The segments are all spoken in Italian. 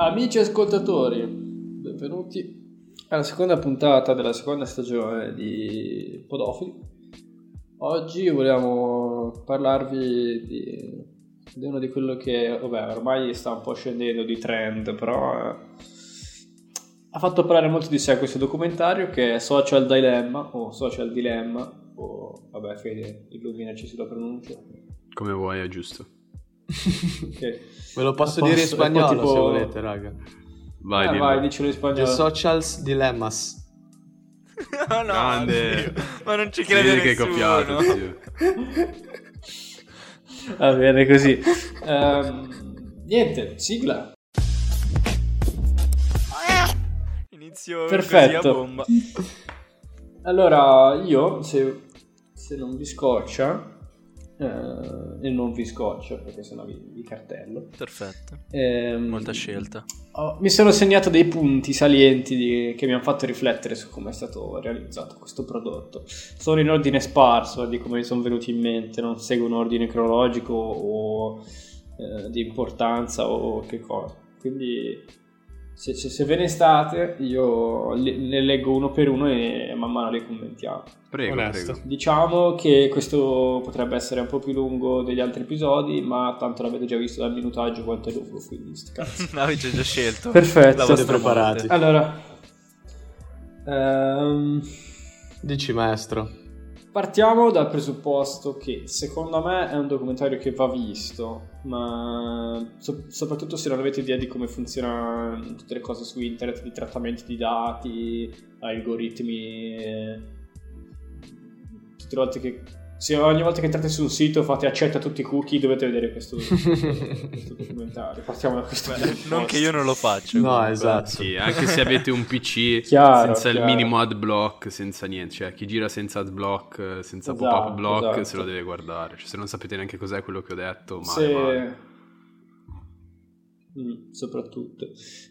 Amici ascoltatori, benvenuti alla seconda puntata della seconda stagione di Podofili. Oggi vogliamo parlarvi di, di uno di quello che, vabbè, ormai sta un po' scendendo di trend, però eh, ha fatto parlare molto di sé questo documentario che è Social Dilemma o Social Dilemma o, vabbè, Fede, illuminaci sulla pronuncia. Come vuoi, è giusto. Okay. Ve lo posso, posso dire in spagnolo tipo... se volete, raga. Vai, eh, vai, dicelo in spagnolo. The Socials Dilemmas. no, no, Grande. ma non ci crede nessuno. che copiato, zio. Va bene così. Um, niente, sigla. Inizio Perfetto. bomba. Allora, io, se, se non vi scoccia, eh, e non vi scoccia perché sennò vi, vi cartello. Perfetto. Eh, Molta scelta. Oh, mi sono segnato dei punti salienti di, che mi hanno fatto riflettere su come è stato realizzato questo prodotto. Sono in ordine sparso di come mi sono venuti in mente, non seguo un ordine cronologico o eh, di importanza o che cosa. Quindi se, se, se, ve ne state, io le, le, leggo uno per uno e man mano le commentiamo. Prego, prego. Diciamo che questo potrebbe essere un po' più lungo degli altri episodi, ma tanto l'avete già visto dal minutaggio quanto è lungo, quindi sti cazzi. L'avete già scelto. Perfetto. L'avete preparati. Allora, um... dici maestro. Partiamo dal presupposto che secondo me è un documentario che va visto, ma so- soprattutto se non avete idea di come funzionano tutte le cose su internet, di trattamenti di dati, algoritmi, eh, tutte le volte che se ogni volta che entrate su un sito fate accetta tutti i cookie dovete vedere questo, questo documentario partiamo da questo Beh, non che io non lo faccio no comunque. esatto sì, anche se avete un pc chiaro, senza chiaro. il minimo ad block senza niente cioè chi gira senza ad block senza esatto, pop up block esatto. se lo deve guardare cioè, se non sapete neanche cos'è quello che ho detto male, se... male. Mm, soprattutto.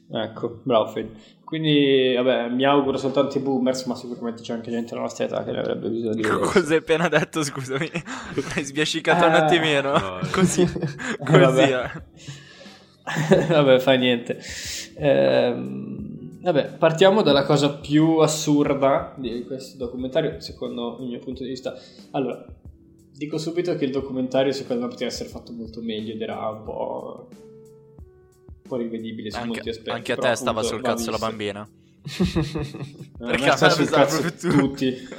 Ecco bravo Fede. Quindi vabbè mi auguro soltanto i boomers ma sicuramente c'è anche gente della nostra età che ne avrebbe bisogno di cosa hai appena detto scusami? Hai sbiascicato eh... un attimino? no, così così vabbè. vabbè fa niente. Ehm, vabbè partiamo dalla cosa più assurda di questo documentario secondo il mio punto di vista. Allora dico subito che il documentario secondo me poteva essere fatto molto meglio ed era un po' po' rivedibile su anche, molti aspetti. Anche a te stava sul cazzo la bambina. Perché sta sul cazzo tu. tutti.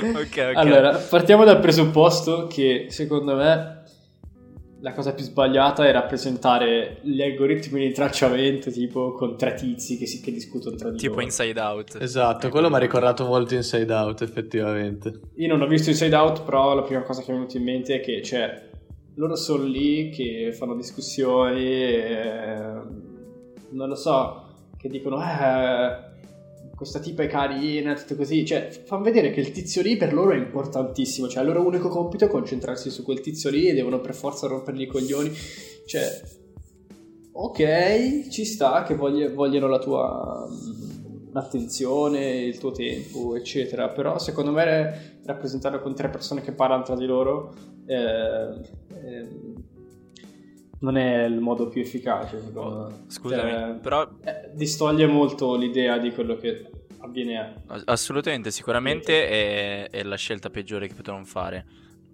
okay, okay. Allora, partiamo dal presupposto che secondo me la cosa più sbagliata è rappresentare gli algoritmi di tracciamento tipo con tre tizi che, si, che discutono tra di tipo loro. Inside Out. Esatto, quello mi ha ricordato molto Inside Out effettivamente. Io non ho visto Inside Out, però la prima cosa che mi è venuta in mente è che c'è loro sono lì che fanno discussioni, e, non lo so, che dicono eh, questa tipa è carina, tutto così, cioè fanno vedere che il tizio lì per loro è importantissimo, cioè il loro unico compito è concentrarsi su quel tizio lì e devono per forza rompergli i coglioni, cioè ok, ci sta che vogliono la tua l'attenzione, il tuo tempo, eccetera. Però secondo me rappresentarlo con tre persone che parlano tra di loro eh, eh, non è il modo più efficace, secondo oh, me. Scusami, cioè, però... Eh, distoglie molto l'idea di quello che avviene. Assolutamente, sicuramente è, è la scelta peggiore che potevano fare.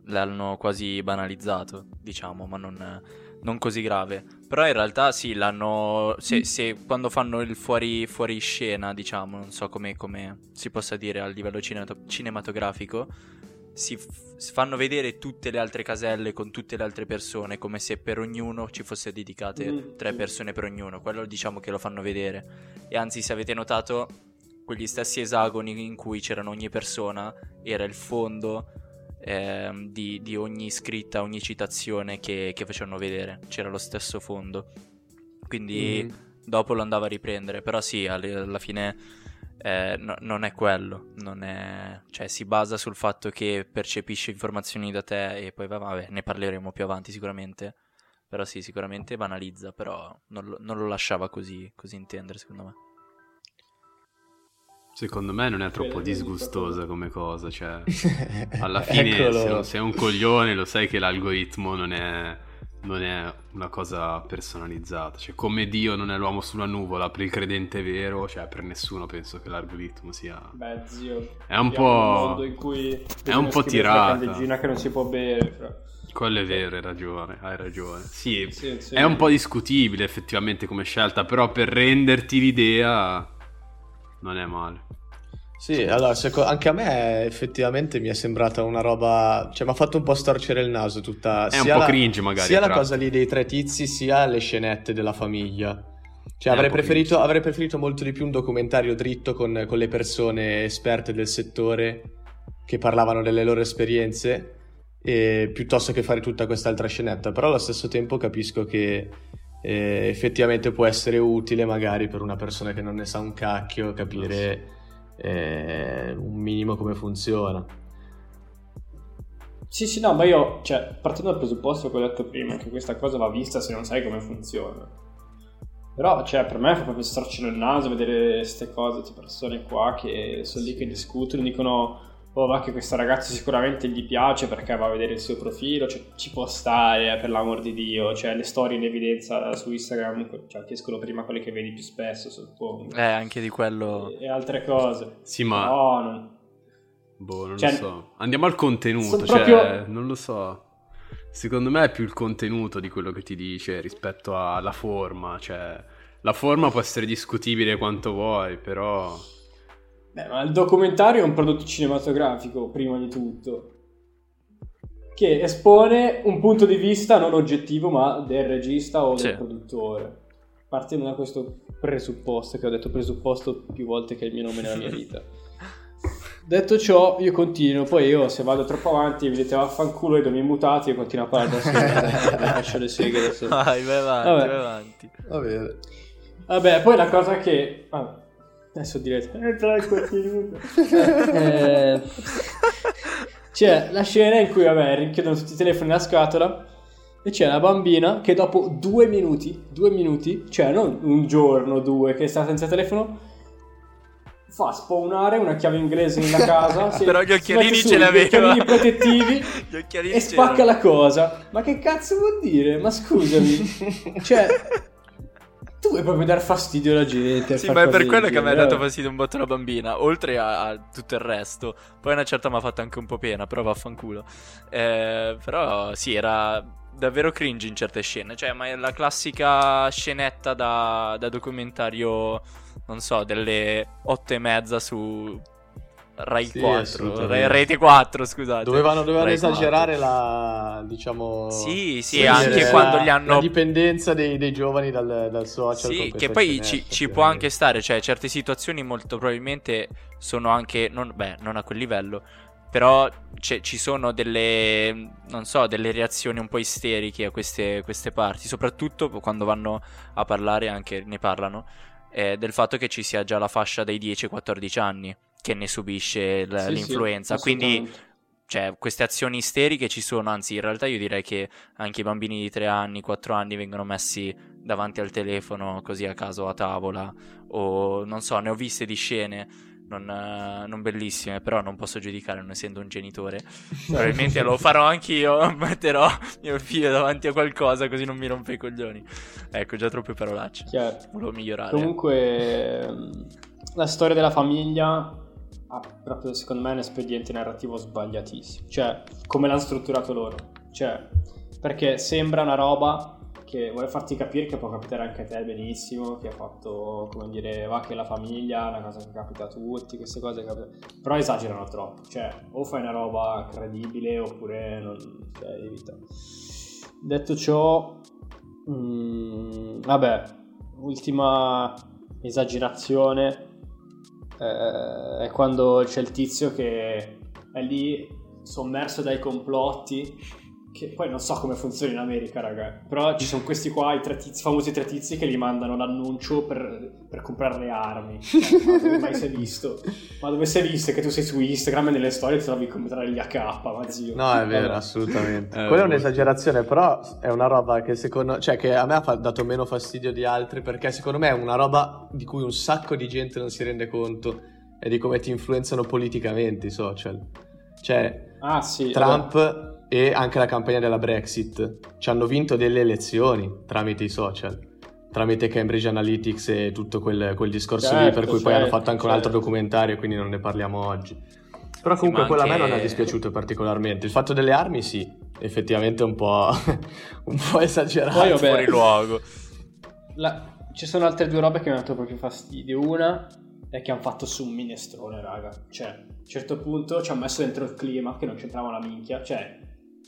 L'hanno quasi banalizzato, diciamo, ma non non così grave. Però in realtà sì, l'hanno. Se, se quando fanno il fuori, fuori, scena, diciamo, non so come, come si possa dire a livello cinematografico, si, f- fanno vedere tutte le altre caselle con tutte le altre persone, come se per ognuno ci fosse dedicate mm. tre persone per ognuno. Quello diciamo che lo fanno vedere. E anzi, se avete notato, quegli stessi esagoni in cui c'erano ogni persona, era il fondo eh, di, di, ogni scritta, ogni citazione che, che, facevano vedere. C'era lo stesso fondo. Quindi mm. dopo lo andava a riprendere. Però sì, alla fine eh, no, non è quello. Non è... Cioè, si basa sul fatto che percepisce informazioni da te e poi vabbè, ne parleremo più avanti sicuramente. Però sì, sicuramente banalizza, però non lo, non lo lasciava così, così intendere secondo me. Secondo me non è troppo disgustosa come cosa, cioè alla fine se non sei un coglione lo sai che l'algoritmo non è, non è una cosa personalizzata. Cioè, come Dio non è l'uomo sulla nuvola per il credente vero, cioè per nessuno penso che l'algoritmo sia. Beh, zio. È un po'. Un mondo in cui è un po' tirata. Una che non si può bere. Però. Quello è vero, hai ragione, hai ragione. Sì, sì, sì, è un po' discutibile effettivamente come scelta, però per renderti l'idea non è male. Sì, allora seco- anche a me effettivamente mi è sembrata una roba, cioè mi ha fatto un po' storcere il naso tutta... È un po' la, cringe magari. Sia la cosa lì dei tre tizi, sia le scenette della famiglia. Cioè avrei preferito, avrei preferito, molto di più un documentario dritto con, con, le persone esperte del settore che parlavano delle loro esperienze, e, piuttosto che fare tutta quest'altra scenetta. Però allo stesso tempo capisco che eh, effettivamente può essere utile magari per una persona che non ne sa un cacchio capire eh, un minimo come funziona. Sì, sì, no, ma io, cioè, partendo dal presupposto che ho detto prima, che questa cosa va vista se non sai come funziona. Però, cioè, per me fa proprio storcere il naso vedere queste cose, queste persone qua che sono lì che discutono, dicono oh va che questa ragazza sicuramente gli piace perché va a vedere il suo profilo, cioè, ci può stare eh, per l'amor di Dio, cioè le storie in evidenza su Instagram, cioè ti escono prima quelle che vedi più spesso, suppongo. Eh, anche di quello. E, e altre cose. Sì, ma... No, non... Boh, non cioè, lo so. Andiamo al contenuto, cioè, proprio... non lo so. Secondo me è più il contenuto di quello che ti dice rispetto alla forma, cioè... La forma può essere discutibile quanto vuoi, però Beh, ma il documentario è un prodotto cinematografico, prima di tutto, che espone un punto di vista non oggettivo, ma del regista o del sì. produttore. Partendo da questo presupposto, che ho detto presupposto più volte che è il mio nome nella mia vita. Detto ciò, io continuo, poi io se vado troppo avanti mi dite vaffanculo e mi mutati e continuo a parlare da solo, faccio le seghe adesso. Vai, vai avanti, Vabbè. vai avanti. Va bene. Vabbè, poi la cosa che... Ah, Adesso direte, entra il contenuto. eh, c'è la scena in cui, vabbè, rinchiudono tutti i telefoni nella scatola e c'è una bambina che dopo due minuti, due minuti, cioè non un giorno, due, che sta senza telefono, fa spawnare una chiave inglese nella casa. Però gli occhialini ce l'aveva. Gli occhialini protettivi gli occhialini e spacca la cosa. Ma che cazzo vuol dire? Ma scusami. cioè, tu vuoi proprio dar fastidio alla gente. Sì, ma è per quello che mi ha dato fastidio un botto la bambina, oltre a, a, tutto il resto. Poi una certa mi ha fatto anche un po' pena, però vaffanculo. Eh, però sì, era davvero cringe in certe scene. Cioè, ma è la classica scenetta da, da documentario, non so, delle otto e mezza su Rai sì, 4, Rai, Rete 4, scusate. Dovevano, dovevano esagerare 4. la, diciamo... Sì, sì, anche la, quando gli hanno... La dipendenza dei, dei giovani dal, dal social. Sì, che poi ci, ci può anche stare, cioè certe situazioni molto probabilmente sono anche, non, beh, non a quel livello, però ci sono delle, non so, delle reazioni un po' isteriche a queste, queste parti, soprattutto quando vanno a parlare, anche ne parlano, eh, del fatto che ci sia già la fascia dei 10-14 anni che ne subisce l- sì, l'influenza. Sì, Quindi cioè, queste azioni isteriche ci sono, anzi in realtà io direi che anche i bambini di 3 anni, 4 anni vengono messi davanti al telefono così a caso a tavola o non so, ne ho viste di scene non, non bellissime, però non posso giudicare non essendo un genitore. Probabilmente lo farò anch'io, metterò mio figlio davanti a qualcosa così non mi rompe i coglioni. Ecco, già troppe parolacce. Chiaro. Volevo migliorare. Comunque la storia della famiglia ha proprio secondo me un espediente narrativo sbagliatissimo. Cioè, come l'hanno strutturato loro. Cioè, perché sembra una roba che vuole farti capire che può capitare anche a te benissimo, che ha fatto, come dire, va che la famiglia una cosa che capita a tutti, queste cose capitano. Però esagerano troppo. Cioè, o fai una roba credibile oppure non cioè, evita. Detto ciò, mh, mm, vabbè, ultima esagerazione eh, è quando c'è il tizio che è lì sommerso dai complotti che poi non so come funziona in America, raga. Però ci sono questi qua, i tre tizi, famosi tre tizi che gli mandano l'annuncio per, per comprare le armi. Ma dove mai si è visto? Ma dove si è visto che tu sei su Instagram e nelle storie ti trovi comprare gli AK, ma zio. No, è vero, assolutamente. Eh, Quella è un'esagerazione, però è una roba che secondo cioè che a me ha dato meno fastidio di altri perché secondo me è una roba di cui un sacco di gente non si rende conto e di come ti influenzano politicamente i social. Cioè, ah, sì, Trump... Vabbè e anche la campagna della Brexit ci hanno vinto delle elezioni tramite i social tramite Cambridge Analytics e tutto quel, quel discorso certo, lì, per cui certo, poi hanno fatto anche certo. un altro certo. documentario, quindi non ne parliamo oggi. Però comunque sì, quello anche... a me non è dispiaciuto particolarmente. Il fatto delle armi, sì, effettivamente è un po', un po esagerato. Poi, vabbè, fuori luogo. La... Ci sono altre due robe che mi hanno dato proprio fastidio. Una è che hanno fatto su un minestrone, raga. Cioè, a un certo punto ci hanno messo dentro il clima, che non c'entrava una minchia. Cioè,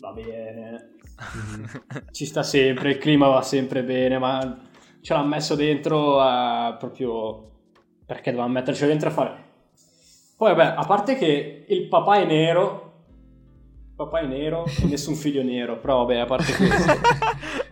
va bene. ci sta sempre, il clima va sempre bene, ma ce l'ha messo dentro uh, proprio perché doveva metterci dentro a fare. Poi vabbè, a parte che il papà è nero, papà è nero e nessun figlio nero, però vabbè, a parte questo.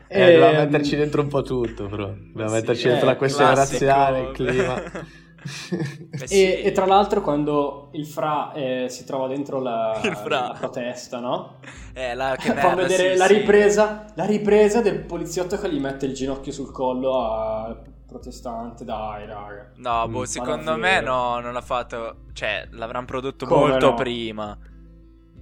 eh, e... doveva metterci dentro un po' tutto, però. Doveva sì, metterci dentro la questione classico. razziale, il clima. Eh sì. e, e, tra l'altro quando il Fra eh, si trova dentro la, la protesta, no? Eh, la, che fa vedere sì, la, ripresa, sì. la ripresa del poliziotto che gli mette il ginocchio sul collo al protestante, dai raga. No, boh, mm, secondo me no, non l'ha fatto, cioè l'avranno prodotto Come molto no? prima.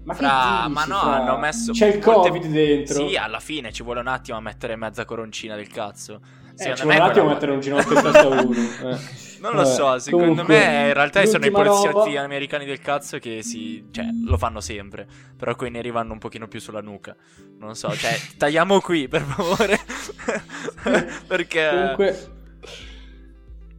Ma, fra, dici, ma no, fra... hanno messo. C'è il Covid dentro. Sì, alla fine ci vuole un attimo a mettere mezza coroncina del cazzo. Eh, ci vuole un attimo a mettere un ginocchio in testa a uno. Eh. Non lo so, secondo Comunque, me in realtà sono i poliziotti roba... americani del cazzo che si... cioè, lo fanno sempre, però quei neri vanno un pochino più sulla nuca. Non so, cioè, tagliamo qui, per favore. Perché... Comunque...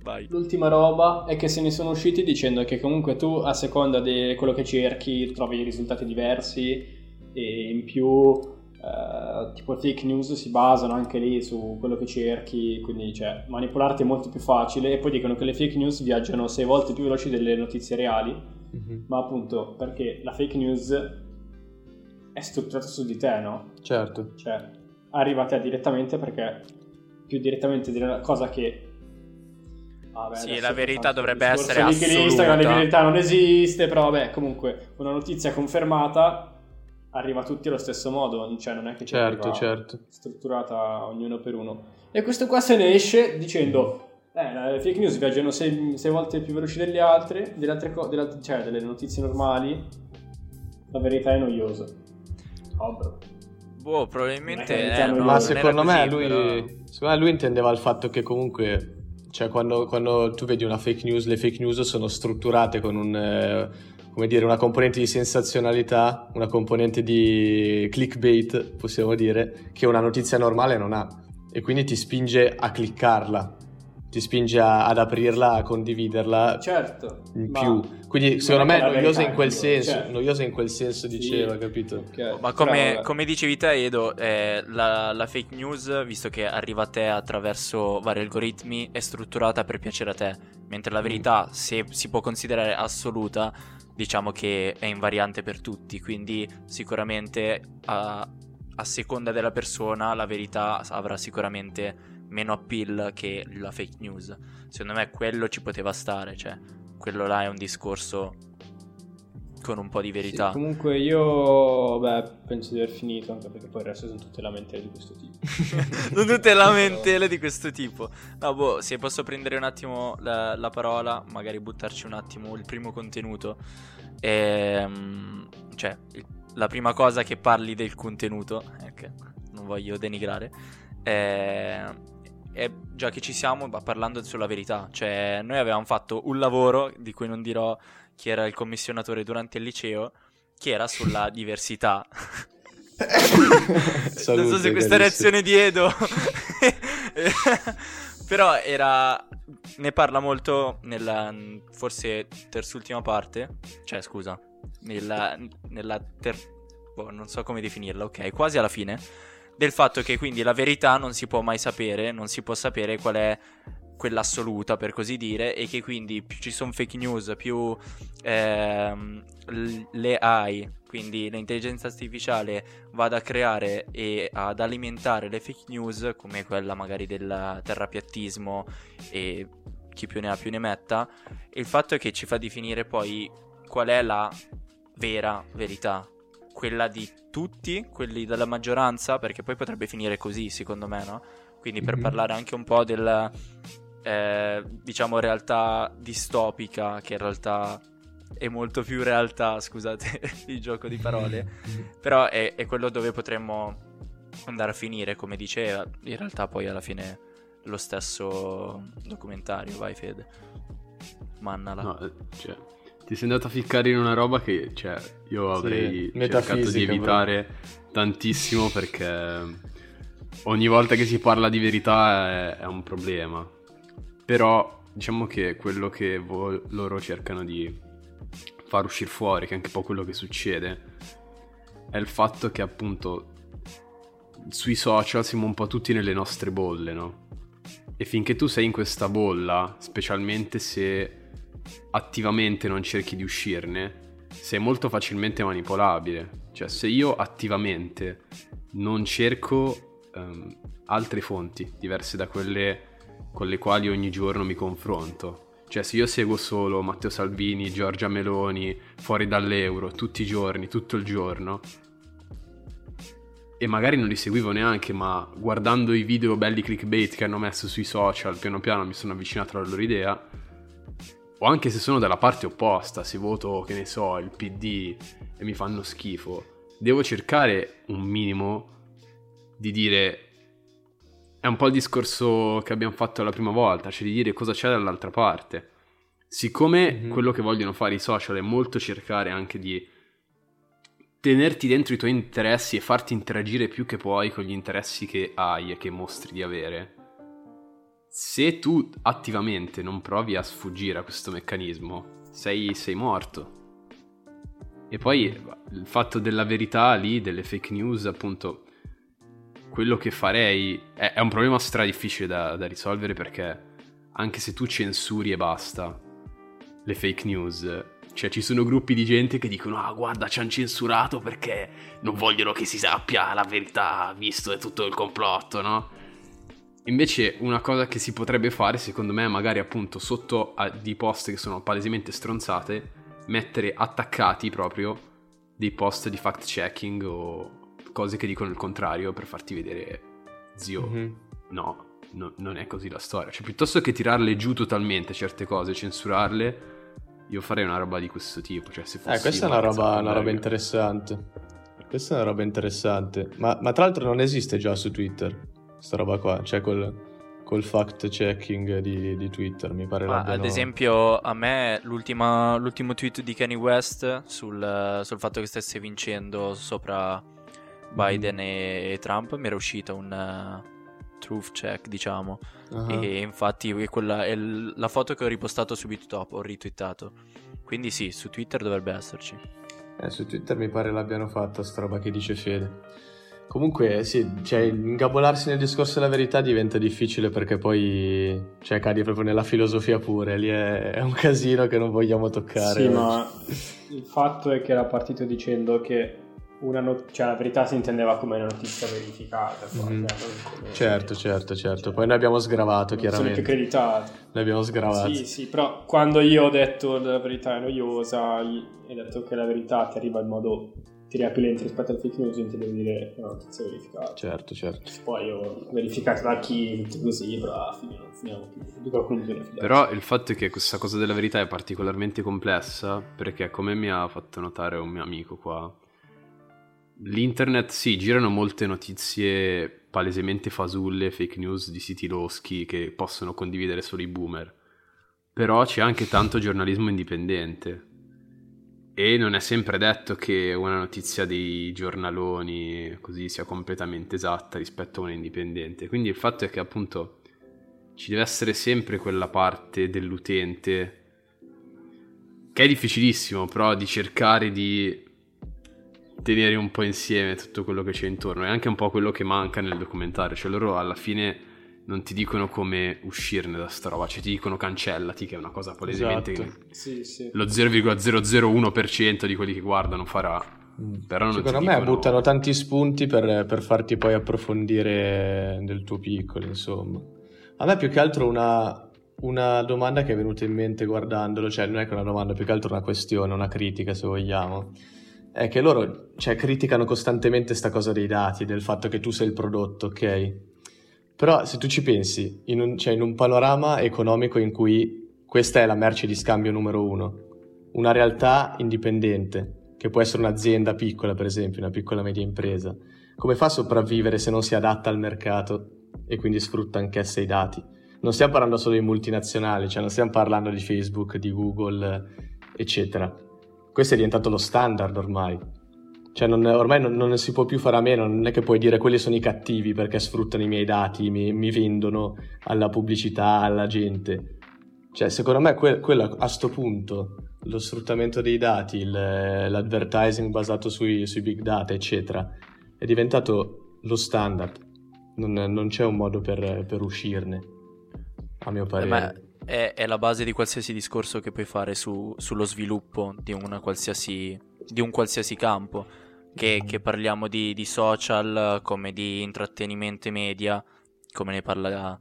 Vai. L'ultima roba è che se ne sono usciti dicendo che comunque tu a seconda di quello che cerchi trovi risultati diversi e in più Uh, tipo fake news si basano anche lì su quello che cerchi, quindi cioè, manipolarti è molto più facile e poi dicono che le fake news viaggiano sei volte più veloci delle notizie reali, mm-hmm. ma appunto perché la fake news è strutturata su di te, no? Certo. Cioè, arriva a te direttamente perché più direttamente dire una cosa che Vabbè, sì, la verità dovrebbe essere assoluta. Instagram la verità non esiste, però vabbè, comunque una notizia confermata arriva a tutti allo stesso modo, cioè non è che c'è certo, certo. strutturata ognuno per uno. E questo qua se ne esce dicendo eh, le fake news viaggiano sei, sei volte più veloci delle altre, delle altre co- delle, cioè delle notizie normali, la verità è noiosa. Oh, Boh, probabilmente... Eh, no, ma secondo me, così, lui, però... secondo me lui intendeva il fatto che comunque cioè quando, quando, tu vedi una fake news, le fake news sono strutturate con un, eh, come dire, una componente di sensazionalità, una componente di clickbait, possiamo dire, che una notizia normale non ha. E quindi ti spinge a cliccarla, ti spinge a, ad aprirla, a condividerla certo, in più. Quindi secondo me è noiosa in quel senso, certo. noiosa in quel senso diceva, sì. capito? Okay. Ma come, come, dicevi te Edo, eh, la, la, fake news, visto che arriva a te attraverso vari algoritmi, è strutturata per piacere a te, mentre la verità, mm. se si può considerare assoluta, diciamo che è invariante per tutti, quindi sicuramente a, a seconda della persona la verità avrà sicuramente meno appeal che la fake news. Secondo me quello ci poteva stare, cioè quello là è un discorso con un po' di verità. Sì, comunque io beh, penso di aver finito, anche perché poi il resto sono tutte lamentele di questo tipo. non tutte lamentele di questo tipo. No, boh, se posso prendere un attimo la, la parola, magari buttarci un attimo il primo contenuto. Ehm, cioè, la prima cosa che parli del contenuto, ecco, non voglio denigrare, è, è già che ci siamo parlando sulla verità. Cioè, noi avevamo fatto un lavoro di cui non dirò chi era il commissionatore durante il liceo, che era sulla diversità. Salute, non so se questa carissimo. reazione di Edo però era ne parla molto nella forse terzultima parte cioè scusa nella, nella ter... boh, non so come definirla ok quasi alla fine del fatto che quindi la verità non si può mai sapere non si può sapere qual è quella assoluta per così dire e che quindi più ci sono fake news più ehm, le AI quindi l'intelligenza artificiale vada a creare e ad alimentare le fake news come quella magari del terrapiattismo e chi più ne ha più ne metta il fatto è che ci fa definire poi qual è la vera verità quella di tutti quelli della maggioranza perché poi potrebbe finire così secondo me no? quindi per mm-hmm. parlare anche un po' del eh, diciamo realtà distopica che in realtà è molto più realtà, scusate il gioco di parole, però è, è, quello dove potremmo andare a finire, come diceva, in realtà poi alla fine lo stesso documentario, vai Fede, mannala. No, eh, cioè, ti sei andato a ficcare in una roba che, cioè, io avrei sì, cercato di evitare però. tantissimo perché ogni volta che si parla di verità è, è un problema. Però diciamo che quello che vo- loro cercano di far uscire fuori, che è anche un po' quello che succede, è il fatto che appunto sui social siamo un po' tutti nelle nostre bolle, no? E finché tu sei in questa bolla, specialmente se attivamente non cerchi di uscirne, sei molto facilmente manipolabile. Cioè, se io attivamente non cerco um, altre fonti diverse da quelle con le quali ogni giorno mi confronto, cioè, se io seguo solo Matteo Salvini, Giorgia Meloni, fuori dall'euro, tutti i giorni, tutto il giorno, e magari non li seguivo neanche, ma guardando i video belli clickbait che hanno messo sui social, piano piano mi sono avvicinato alla loro idea, o anche se sono dalla parte opposta, se voto, che ne so, il PD e mi fanno schifo, devo cercare un minimo di dire è un po' il discorso che abbiamo fatto la prima volta, cioè di dire cosa c'è dall'altra parte. Siccome mm-hmm. quello che vogliono fare i social è molto cercare anche di tenerti dentro i tuoi interessi e farti interagire più che puoi con gli interessi che hai e che mostri di avere, se tu attivamente non provi a sfuggire a questo meccanismo, sei, sei morto. E poi il fatto della verità lì, delle fake news, appunto, quello che farei è, è un problema stra difficile da, da, risolvere perché anche se tu censuri e basta le fake news, cioè ci sono gruppi di gente che dicono ah guarda ci hanno censurato perché non vogliono che si sappia la verità visto è tutto il complotto, no? Invece una cosa che si potrebbe fare secondo me è magari appunto sotto a, di post che sono palesemente stronzate mettere attaccati proprio dei post di fact checking o cose che dicono il contrario per farti vedere, zio, mm-hmm. no, no, non è così la storia. Cioè, piuttosto che tirarle giù totalmente certe cose, censurarle, io farei una roba di questo tipo. Cioè, se eh, questa è una roba, una roba interessante. Questa è una roba interessante. Ma, ma, tra l'altro non esiste già su Twitter, questa roba qua. Cioè, col, col fact checking di, di, Twitter, mi pare. Ma ad esempio, a me l'ultimo tweet di Kanye West sul, sul fatto che stesse vincendo sopra Biden mm. e, Trump mi era uscito un uh, truth check, diciamo. Uh-huh. E infatti è quella è la foto che ho ripostato subito dopo, ho ritwittato. Quindi sì, su Twitter dovrebbe esserci. Eh, su Twitter mi pare l'abbiano fatta sta roba che dice Fede. Comunque, sì, cioè, ingabolarsi nel discorso della verità diventa difficile perché poi cioè, cadi proprio nella filosofia pure. Lì è, è un casino che non vogliamo toccare. Sì, ma il fatto è che era partito dicendo che not- cioè la verità si intendeva come una notizia verificata. Mm. Come... Certo, certo, certo. Poi noi abbiamo sgravato non chiaramente. Sono accreditato. Noi abbiamo sgravato. Sì, sì, però quando io ho detto la verità è noiosa, hai detto che la verità ti arriva in modo ti più lento rispetto al fake news, intendevo dire una notizia verificata. Certo, certo. Poi ho verificato da chi, tutto così, però alla fine non finiamo più. Però il fatto è che questa cosa della verità è particolarmente complessa, perché come mi ha fatto notare un mio amico qua, L'internet sì, girano molte notizie palesemente fasulle, fake news di siti loschi che possono condividere solo i boomer. Però c'è anche tanto giornalismo indipendente. E non è sempre detto che una notizia dei giornaloni così sia completamente esatta rispetto a una indipendente. Quindi il fatto è che appunto ci deve essere sempre quella parte dell'utente che è difficilissimo, però di cercare di tenere un po' insieme tutto quello che c'è intorno. È anche un po' quello che manca nel documentario. Cioè, loro alla fine non ti dicono come uscirne da sta roba, cioè ti dicono cancellati, che è una cosa palesemente esatto. che sì, sì. lo 0,001% di quelli che guardano farà. Mm. Però Secondo me dicono... buttano tanti spunti per, per, farti poi approfondire del tuo piccolo, insomma. A me più che altro una, una domanda che è venuta in mente guardandolo, cioè non è che una domanda, più che altro una questione, una critica se vogliamo è che loro cioè, criticano costantemente questa cosa dei dati, del fatto che tu sei il prodotto, ok? Però se tu ci pensi, in un, cioè, in un panorama economico in cui questa è la merce di scambio numero uno, una realtà indipendente, che può essere un'azienda piccola, per esempio, una piccola media impresa, come fa a sopravvivere se non si adatta al mercato e quindi sfrutta anch'essa i dati? Non stiamo parlando solo di multinazionali, cioè non stiamo parlando di Facebook, di Google, eccetera. Questo è diventato lo standard ormai. Cioè non, ormai non, non, si può più fare a meno, non è che puoi dire quelli sono i cattivi perché sfruttano i miei dati, mi, mi vendono alla pubblicità, alla gente. Cioè secondo me que, quello a questo punto, lo sfruttamento dei dati, il, l'advertising basato sui, sui, big data, eccetera, è diventato lo standard. Non, non c'è un modo per, per, uscirne, a mio parere. Eh, è, è, la base di qualsiasi discorso che puoi fare su, sullo sviluppo di, di un qualsiasi campo. Che, che parliamo di, di, social come di intrattenimento media, come ne parla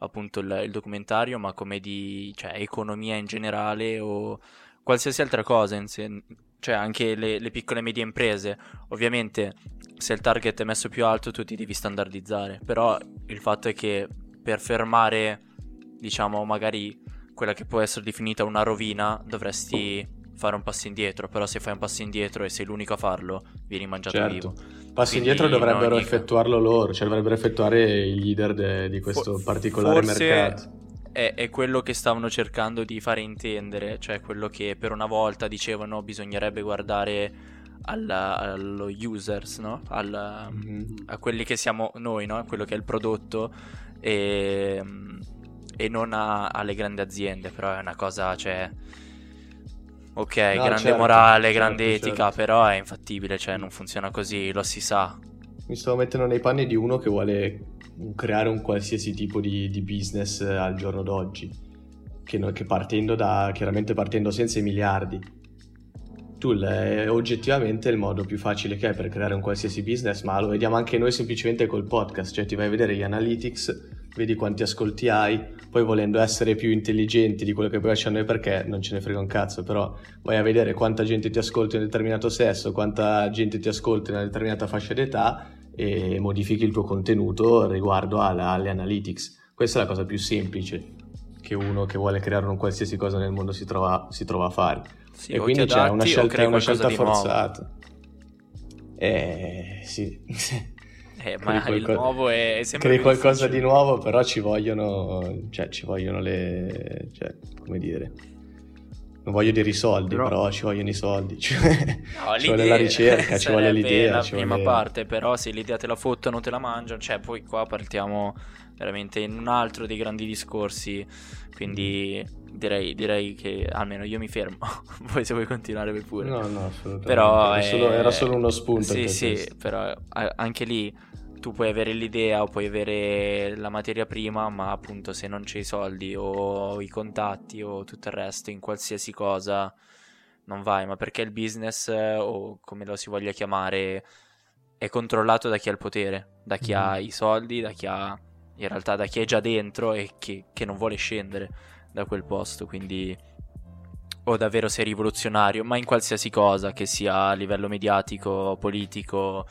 appunto il, il documentario, ma come di cioè, economia in generale o qualsiasi altra cosa, se, cioè anche le, le piccole e medie imprese. Ovviamente se il target è messo più alto tu ti devi standardizzare, però il fatto è che per fermare, diciamo, magari quella che può essere definita una rovina, dovresti fare un passo indietro, però se fai un passo indietro e sei l'unico a farlo, vieni mangiato certo. vivo. Passi Quindi indietro dovrebbero no, effettuarlo loro, cioè dovrebbero effettuare i leader de, di questo For- particolare mercato. È, è, quello che stavano cercando di fare intendere, cioè quello che per una volta dicevano bisognerebbe guardare alla, allo users, no? Al, mm-hmm. a quelli che siamo noi, no? quello che è il prodotto e, e non a, alle grandi aziende, però è una cosa, cioè Ok, no, grande certo, morale, certo, grande certo. etica, però è infattibile, cioè non funziona così, lo si sa. Mi sto mettendo nei panni di uno che vuole creare un qualsiasi tipo di, di business al giorno d'oggi, che, che, partendo da, chiaramente partendo senza i miliardi. Tool è oggettivamente il modo più facile che è per creare un qualsiasi business, ma lo vediamo anche noi semplicemente col podcast, cioè ti vai a vedere gli analytics vedi quanti ascolti hai, poi volendo essere più intelligenti di quello che poi facciamo noi perché non ce ne frega un cazzo, però vai a vedere quanta gente ti ascolta in un determinato sesso, quanta gente ti ascolta in una determinata fascia d'età e modifichi il tuo contenuto riguardo alla, alle analytics. Questa è la cosa più semplice che uno che vuole creare un qualsiasi cosa nel mondo si trova, si trova a fare. Sì, e quindi c'è una scelta, una scelta forzata. Eh, sì. Eh, ma qualco... il nuovo è sempre crei qualcosa difficile. di nuovo, però ci vogliono, cioè, ci vogliono le, cioè, come dire, non voglio dire i soldi, però, però ci vogliono i soldi, cioè, no, ci vuole la ricerca, ci vuole l'idea. la prima vuole... parte, però se l'idea te la fottono, te la mangiano, cioè poi qua partiamo veramente in un altro dei grandi discorsi, quindi direi, direi che almeno io mi fermo, poi se vuoi continuare pure. No, no, assolutamente. Però era, solo, era solo uno spunto. Sì, sì, questo. però anche lì tu puoi avere l'idea o puoi avere la materia prima, ma appunto se non c'è i soldi o i contatti o tutto il resto in qualsiasi cosa non vai, ma perché il business o come lo si voglia chiamare è controllato da chi ha il potere, da chi mm. ha i soldi, da chi ha in realtà da chi è già dentro e che, che non vuole scendere da quel posto, quindi o davvero sei rivoluzionario, ma in qualsiasi cosa, che sia a livello mediatico, politico,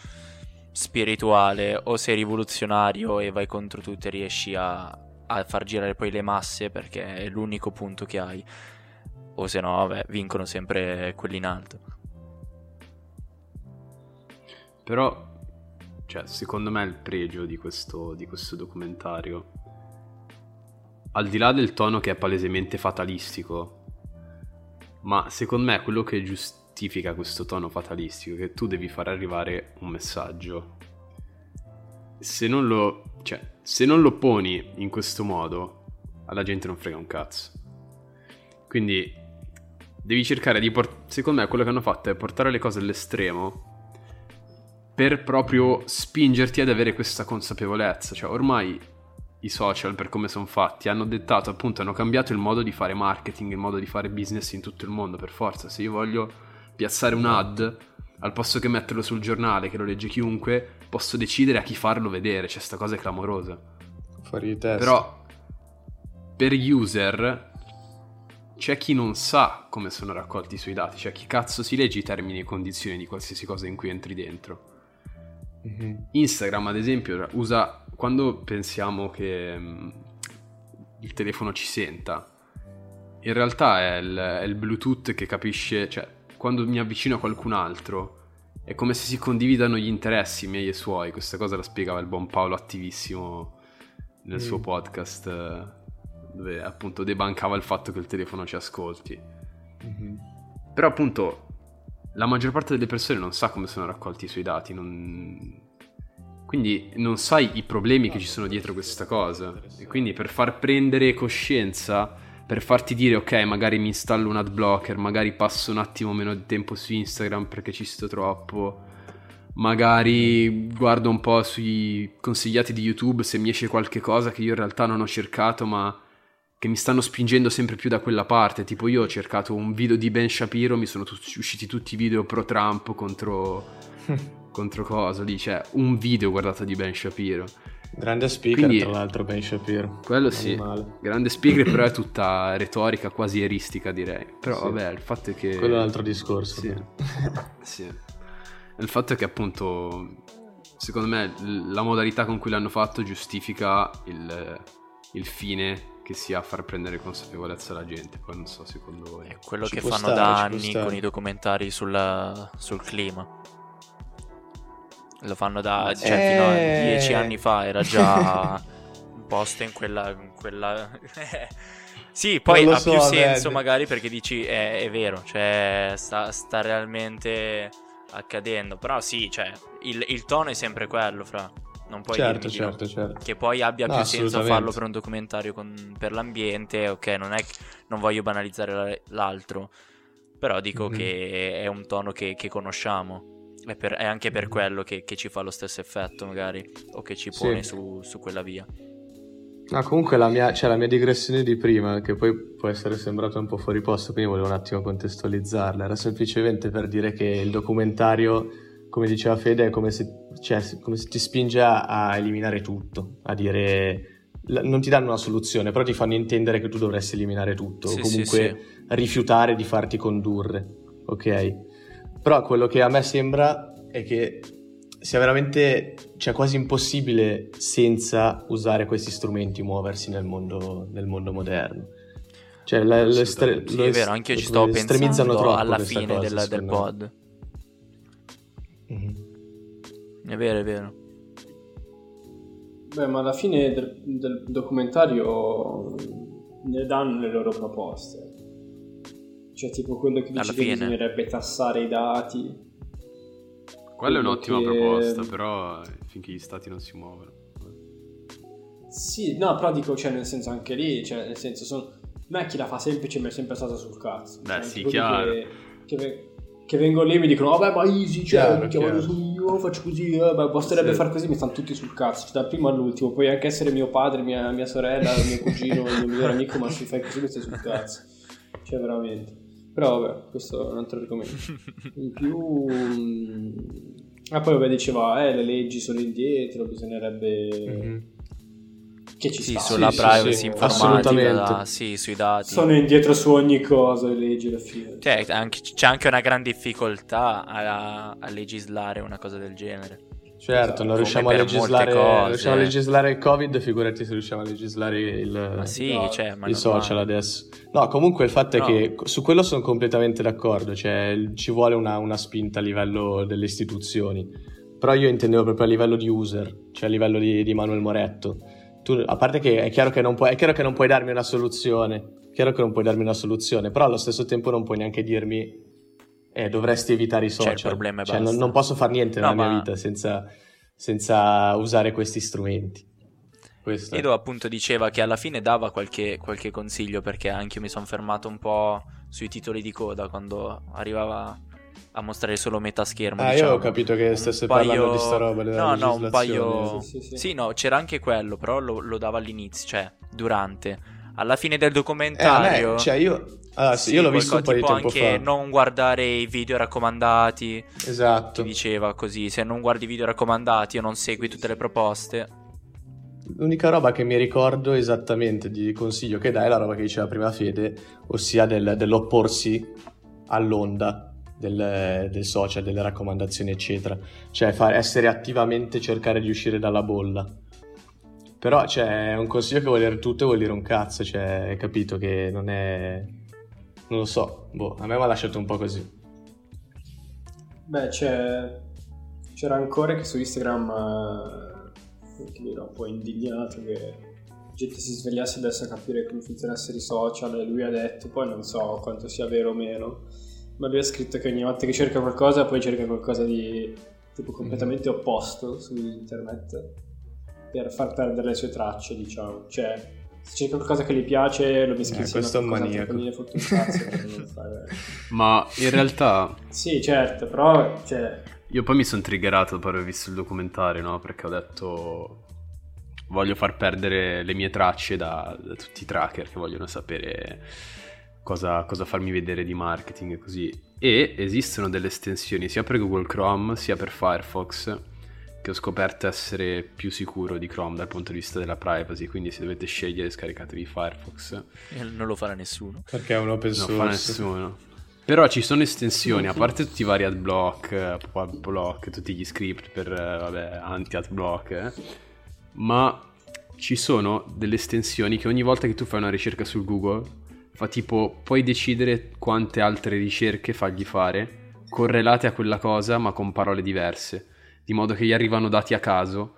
spirituale, o sei rivoluzionario e vai contro tutto e riesci a, a far girare poi le masse perché è l'unico punto che hai, o se no, vabbè, vincono sempre quelli in alto. Però, cioè, secondo me il pregio di questo, di questo documentario al di là del tono che è palesemente fatalistico, ma secondo me quello che giustifica questo tono fatalistico che tu devi far arrivare un messaggio. Se non lo, cioè, se non lo poni in questo modo, alla gente non frega un cazzo. Quindi devi cercare di portare, secondo me quello che hanno fatto è portare le cose all'estremo per proprio spingerti ad avere questa consapevolezza, cioè ormai i social per come sono fatti hanno dettato appunto hanno cambiato il modo di fare marketing il modo di fare business in tutto il mondo per forza se io voglio piazzare un ad al posto che metterlo sul giornale che lo legge chiunque posso decidere a chi farlo vedere. Cioè sta cosa è clamorosa. Fuori di testa. Però per user c'è chi non sa come sono raccolti i suoi dati. Cioè chi cazzo si legge i termini e condizioni di qualsiasi cosa in cui entri dentro? Mm-hmm. Instagram ad esempio usa quando pensiamo che mh, mm, il telefono ci senta in realtà è il, è il Bluetooth che capisce, cioè quando mi avvicino a qualcun altro è come se si condividano gli interessi miei e suoi. Questa cosa la spiegava il buon Paolo attivissimo nel mm. suo podcast, dove appunto debancava il fatto che il telefono ci ascolti. Mm-hmm. Però appunto la maggior parte delle persone non sa come sono raccolti i suoi dati, non... quindi non sai i problemi che ci sono dietro questa cosa. E quindi per far prendere coscienza per farti dire ok magari mi installo un ad blocker, magari passo un attimo meno di tempo su Instagram perché ci sto troppo, magari guardo un po' sui consigliati di YouTube se mi esce qualche cosa che io in realtà non ho cercato ma che mi stanno spingendo sempre più da quella parte, tipo io ho cercato un video di Ben Shapiro, mi sono t- usciti tutti i video pro Trump contro... contro cosa lì, cioè un video guardato di Ben Shapiro. Grande speaker, Quindi, tra l'altro, Ben Shapiro. Quello sì, male. grande speaker, però è tutta retorica, quasi eristica, direi. Però sì. vabbè, il fatto è che... Quello è un altro discorso. Sì. sì. Il fatto è che appunto, secondo me, la modalità con cui l'hanno fatto giustifica il, il fine che sia far prendere consapevolezza alla gente. Poi non so, secondo voi. È quello ci che fanno stare, da anni con i documentari sulla, sul clima. Lo fanno da cioè, eh... fino a dieci anni fa, era già un posto in quella... In quella... sì, poi ha so, più senso magari perché dici è, è vero, cioè sta, sta, realmente accadendo. Però sì, cioè, il, il tono è sempre quello, fra non puoi certo, certo, certo. che poi abbia no, più senso farlo per un documentario con, per l'ambiente ok non è non voglio banalizzare l'altro però dico mm-hmm. che è un tono che, che conosciamo è, per, è anche per quello che, che, ci fa lo stesso effetto, magari, o che ci pone sì. su, su, quella via. No, comunque la mia, cioè, la mia digressione di prima, che poi può essere sembrata un po' fuori posto, quindi volevo un attimo contestualizzarla, era semplicemente per dire che il documentario, come diceva Fede, è come se, cioè, come se ti spinge a, eliminare tutto, a dire non ti danno una soluzione, però ti fanno intendere che tu dovresti eliminare tutto, sì, o comunque sì, sì. rifiutare di farti condurre, ok? Però quello che a me sembra è che sia veramente, cioè quasi impossibile senza usare questi strumenti muoversi nel mondo, nel mondo moderno. Cioè, le, le stre- sì, è vero, anche io ci sto pensando alla fine cosa, del, del pod. Mm-hmm. È vero, è vero. Beh, ma alla fine del, del documentario ne danno le loro proposte. Cioè, tipo quello che dice che bisognerebbe tassare i dati. Quella è un'ottima che... proposta, però finché gli stati non si muovono. Sì, no, però dico, cioè, nel senso anche lì, cioè, nel senso, sono... chi la fa semplice mi è sempre stata sul cazzo. Beh, cioè, sì, chiaro. Che, che, che, vengono lì e mi dicono, vabbè, ma easy, cioè, mi chiamano su io, faccio così, eh, beh, basterebbe sì. fare così, mi stanno tutti sul cazzo, cioè, dal primo all'ultimo. Puoi anche essere mio padre, mia, mia sorella, mio cugino, il mio migliore amico, ma se fai così mi stai sul cazzo. Cioè, veramente. Però vabbè, questo è un altro argomento. In più... Mm, ah, poi vabbè diceva, eh, le leggi sono indietro, bisognerebbe... Mm-hmm. Che ci sì, sta. sulla sì, privacy sì, informatica, da, sì, sui dati. Sono indietro su ogni cosa le leggi alla fine. Cioè, anche, c'è anche una gran difficoltà a, a legislare una cosa del genere. Certo, non riusciamo a, legislare, riusciamo a legislare il Covid, figurati se riusciamo a legislare il, sì, no, cioè, i social adesso. No, comunque il fatto è no. che su quello sono completamente d'accordo, cioè ci vuole una, una, spinta a livello delle istituzioni, però io intendevo proprio a livello di user, cioè a livello di, di Manuel Moretto. Tu, a parte che è chiaro che, non puoi, è chiaro che non puoi darmi una soluzione, è chiaro che non puoi darmi una soluzione, però allo stesso tempo non puoi neanche dirmi eh, dovresti evitare i social. C'è il problema cioè, non, non, posso fare niente no, nella ma... mia vita senza, senza, usare questi strumenti. Questo. Edo appunto diceva che alla fine dava qualche, qualche consiglio perché anche io mi sono fermato un po' sui titoli di coda quando arrivava a mostrare solo metà schermo. Ah, diciamo. io ho capito che stesse paio... parlando di sta roba. No, no, un paio. Sì, sì, sì. sì, no, c'era anche quello, però lo, lo dava all'inizio, cioè durante. Alla fine del documentario. Eh, me, cioè, io, Ah, sì, sì, io l'ho visto un po' di tempo anche fa. non guardare i video raccomandati. Esatto. Diceva così, se non guardi i video raccomandati o non segui tutte le proposte. L'unica roba che mi ricordo esattamente di consiglio che dai è la roba che diceva prima Fede, ossia del, dell'opporsi all'onda del, del, social, delle raccomandazioni, eccetera. Cioè far, essere attivamente, cercare di uscire dalla bolla Però, cioè, è un consiglio che vuol dire tutto e vuol dire un cazzo, cioè, hai capito che non è... Non lo so, boh, a me mi ha lasciato un po' così. Beh, c'è... c'era ancora che su Instagram lì ero un po' indignato che la gente si svegliasse adesso a capire come funzionassero i social e lui ha detto, poi non so quanto sia vero o meno, ma lui ha scritto che ogni volta che cerca qualcosa poi cerca qualcosa di tipo completamente opposto su internet per far perdere le sue tracce, diciamo. Cioè, se c'è qualcosa che gli piace, lo mischia eh, questo è un maniaco. Ma in realtà... sì, certo, però... Cioè... Io poi mi sono triggerato dopo aver visto il documentario, no? Perché ho detto... Voglio far perdere le mie tracce da, da tutti i tracker che vogliono sapere cosa, cosa farmi vedere di marketing e così. E esistono delle estensioni sia per Google Chrome sia per Firefox che ho scoperto essere più sicuro di Chrome dal punto di vista della privacy, quindi se dovete scegliere scaricatevi Firefox. E non lo farà nessuno. Perché è un open source. Non lo fa nessuno. Però ci sono estensioni, a parte tutti i vari adblock, pop-up tutti gli script per vabbè, anti-adblock, eh, ma ci sono delle estensioni che ogni volta che tu fai una ricerca su Google fa tipo puoi decidere quante altre ricerche fargli fare correlate a quella cosa ma con parole diverse di modo che gli arrivano dati a caso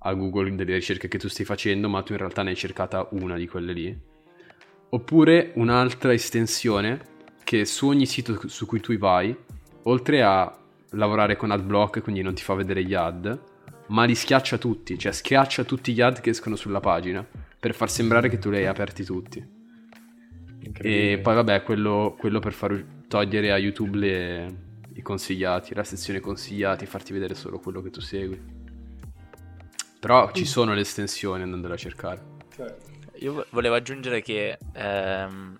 a Google delle ricerche che tu stai facendo, ma tu in realtà ne hai cercata una di quelle lì. Oppure un'altra estensione che su ogni sito su cui tu vai, oltre a lavorare con adblock, quindi non ti fa vedere gli ad, ma li schiaccia tutti, cioè schiaccia tutti gli ad che escono sulla pagina, per far sembrare che tu li hai aperti tutti. E poi vabbè, quello, quello per far togliere a YouTube le, i consigliati, la sezione consigliati, farti vedere solo quello che tu segui. Però ci mm. sono le estensioni andandole a cercare. Certo. Io volevo aggiungere che ehm,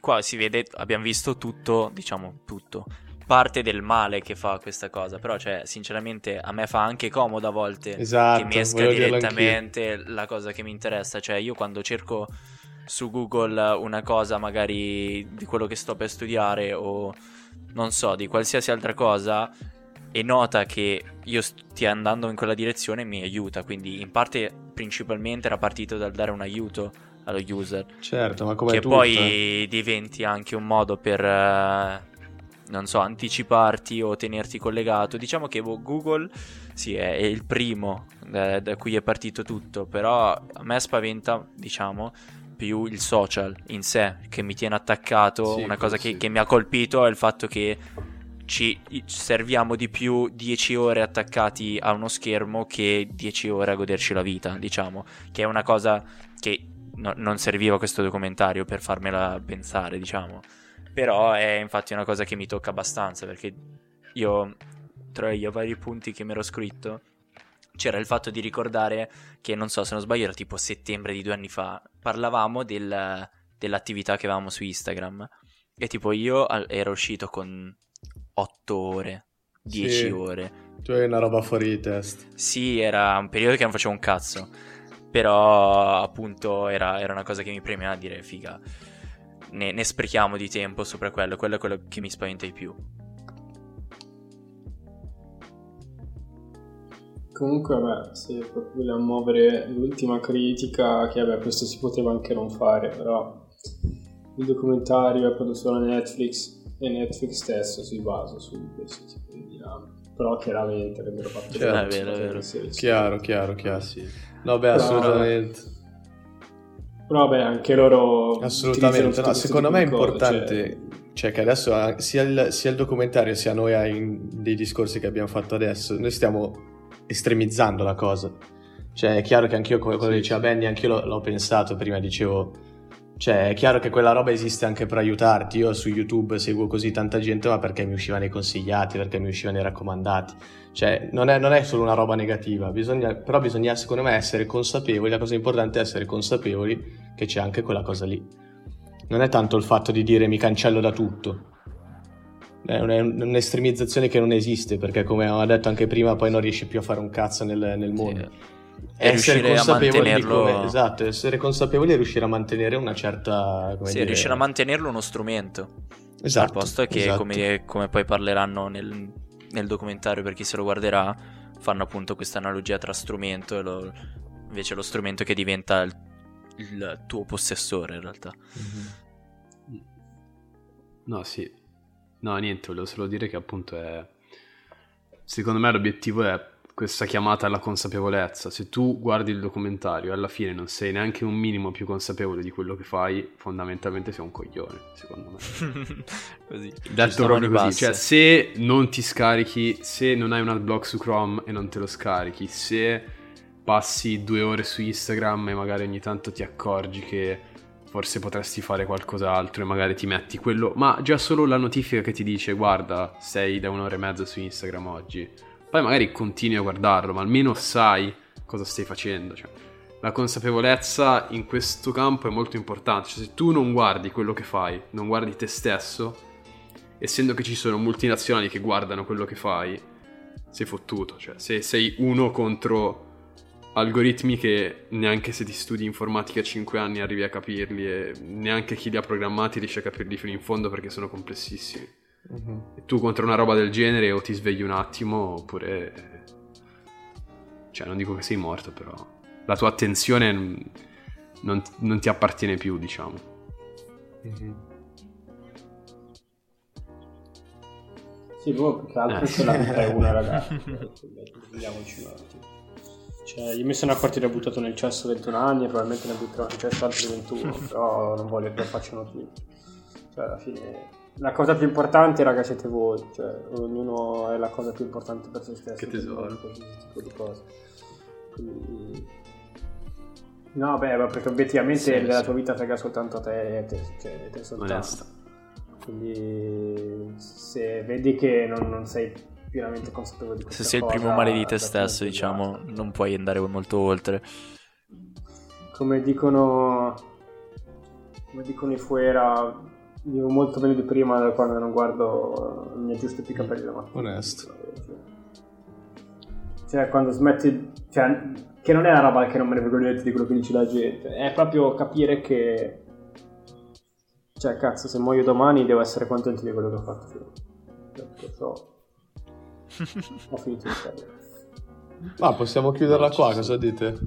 qua si vede, abbiamo visto tutto, diciamo tutto, parte del male che fa questa cosa, però cioè sinceramente a me fa anche comodo a volte esatto, che mi esca direttamente la cosa che mi interessa, cioè io quando cerco su Google una cosa magari di quello che sto per studiare o non so, di qualsiasi altra cosa e nota che io stia andando in quella direzione mi aiuta, quindi in parte principalmente era partito dal dare un aiuto allo user. Certo, ma come che tutto. poi diventi anche un modo per eh, non so, anticiparti o tenerti collegato. Diciamo che boh, Google sì, è, è il primo da, da cui è partito tutto, però a me spaventa, diciamo, più il social in sé che mi tiene attaccato. Sì, Una cosa che, sì. che, mi ha colpito è il fatto che ci serviamo di più 10 ore attaccati a uno schermo che 10 ore a goderci la vita, diciamo, che è una cosa che no, non serviva questo documentario per farmela pensare, diciamo. Però è infatti una cosa che mi tocca abbastanza perché io tra i vari punti che mi ero scritto c'era il fatto di ricordare che, non so se non sbaglio, era tipo settembre di due anni fa, parlavamo del, dell'attività che avevamo su Instagram. E tipo io ero uscito con 8 ore, 10 sì, ore. Tu hai una roba fuori di testa. Sì, era un periodo che non facevo un cazzo. Però appunto era, era una cosa che mi premiava dire figa. Ne, ne sprechiamo di tempo sopra quello, quello è quello che mi spaventa di più. Comunque, vabbè, se vogliamo muovere l'ultima critica, che vabbè, questo si poteva anche non fare, però il documentario è prodotto da Netflix e Netflix stesso si basa su questo tipo di dinamica. Però chiaramente avrebbero fatto certo, è vero, è vero. Chiaro, chiaro, chiaro, sì. No, beh, assolutamente. Però vabbè, anche loro... Assolutamente, no, secondo me è importante... Cioè... Cioè che adesso sia il, sia il documentario sia noi in dei discorsi che abbiamo fatto adesso, noi stiamo estremizzando la cosa. Cioè, è chiaro che anch'io, come sì. diceva Benny, anch'io l'ho, l'ho pensato prima, dicevo. Cioè, è chiaro che quella roba esiste anche per aiutarti. Io su YouTube seguo così tanta gente, ma perché mi uscivano i consigliati, perché mi uscivano i raccomandati. Cioè, non è, non è solo una roba negativa, bisogna, però bisogna, secondo me, essere consapevoli. La cosa importante è essere consapevoli che c'è anche quella cosa lì. Non è tanto il fatto di dire mi cancello da tutto, è un'estremizzazione che non esiste perché come ho detto anche prima poi non riesci più a fare un cazzo nel, nel mondo sì. essere consapevoli di come, esatto essere consapevoli e riuscire a mantenere una certa sì, dire... riuscire a mantenerlo uno strumento esatto posto che esatto. come, come, poi parleranno nel, nel, documentario per chi se lo guarderà fanno appunto questa analogia tra strumento e lo, invece lo strumento che diventa il, il tuo possessore in realtà. Mm-hmm. No, sì. No, niente, volevo solo dire che appunto è... Secondo me l'obiettivo è questa chiamata alla consapevolezza. Se tu guardi il documentario e alla fine non sei neanche un minimo più consapevole di quello che fai, fondamentalmente sei un coglione, secondo me. così. Detto proprio così, cioè se non ti scarichi, se non hai un adblock su Chrome e non te lo scarichi, se passi due ore su Instagram e magari ogni tanto ti accorgi che forse potresti fare qualcos'altro e magari ti metti quello, ma già solo la notifica che ti dice guarda, sei da un'ora e mezza su Instagram oggi poi magari continui a guardarlo, ma almeno sai cosa stai facendo. Cioè, la consapevolezza in questo campo è molto importante. Cioè, se tu non guardi quello che fai, non guardi te stesso, essendo che ci sono multinazionali che guardano quello che fai, sei fottuto. Cioè, se sei uno contro algoritmi che neanche se ti studi informatica a 5 anni arrivi a capirli e neanche chi li ha programmati riesce a capirli fino in fondo perché sono complessissimi. Uh-huh. E tu contro una roba del genere o ti svegli un attimo oppure... Cioè, non dico che sei morto, però la tua attenzione non, non ti appartiene più, diciamo. Uh-huh. Sì, boh, più che altro eh. la vita è una ragazza. Vediamoci un attimo. Cioè, io mi sono accorto di aver buttato nel cesso 21 anni, probabilmente ne butterò nel cesso altri 21, però non voglio che lo facciano tutti. Cioè, alla fine la cosa più importante, raga, siete voi. Cioè, ognuno è la cosa più importante per se stesso. Che tesoro. Questo tipo di cose. Quindi... No, beh, perché obiettivamente sì, della sì. tua vita frega soltanto a te e te, cioè, te soltanto. Onesta. Quindi se vedi che non, non sei pienamente consapevole di questo. Se sei il primo male di te stesso, diciamo, non puoi andare molto oltre. Come dicono, come dicono i Fuera, Vivo molto meglio di prima da quando non guardo mi aggiusto più i capelli la mattina. Onesto. Cioè, quando smetti... Cioè, che non è una roba che non me ne frego niente di quello che dice la gente. È proprio capire che... Cioè, cazzo, se muoio domani devo essere contento di quello che ho fatto. Cioè, so. Ho finito di fare. Ma possiamo chiuderla qua, cosa dite?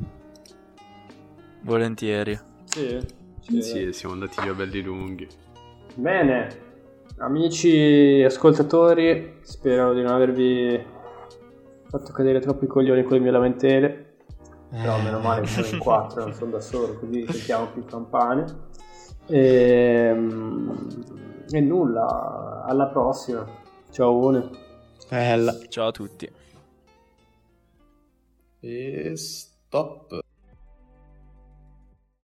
Volentieri. Sì. Sì, sì siamo andati via belli lunghi. Bene, amici ascoltatori, spero di non avervi fatto cadere troppi coglioni con le mie lamentele. Però meno male che sono in quattro, non sono da solo, così sentiamo più campane. E, ehm, e nulla, alla prossima. Ciao Une. Bella. Ciao a tutti. E stop.